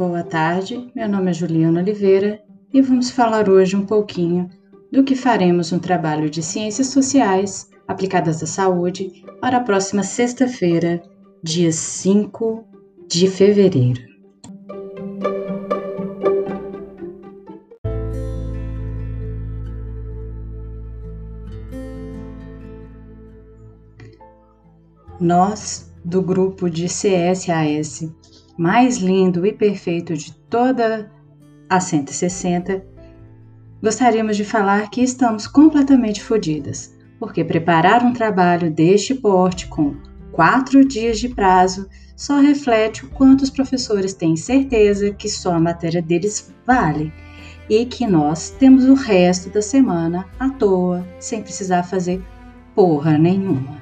Boa tarde, meu nome é Juliana Oliveira e vamos falar hoje um pouquinho do que faremos no trabalho de Ciências Sociais aplicadas à saúde para a próxima sexta-feira, dia 5 de fevereiro. Nós, do grupo de CSAS, mais lindo e perfeito de toda a 160, gostaríamos de falar que estamos completamente fodidas, porque preparar um trabalho deste porte com quatro dias de prazo só reflete o quanto os professores têm certeza que só a matéria deles vale e que nós temos o resto da semana à toa, sem precisar fazer porra nenhuma.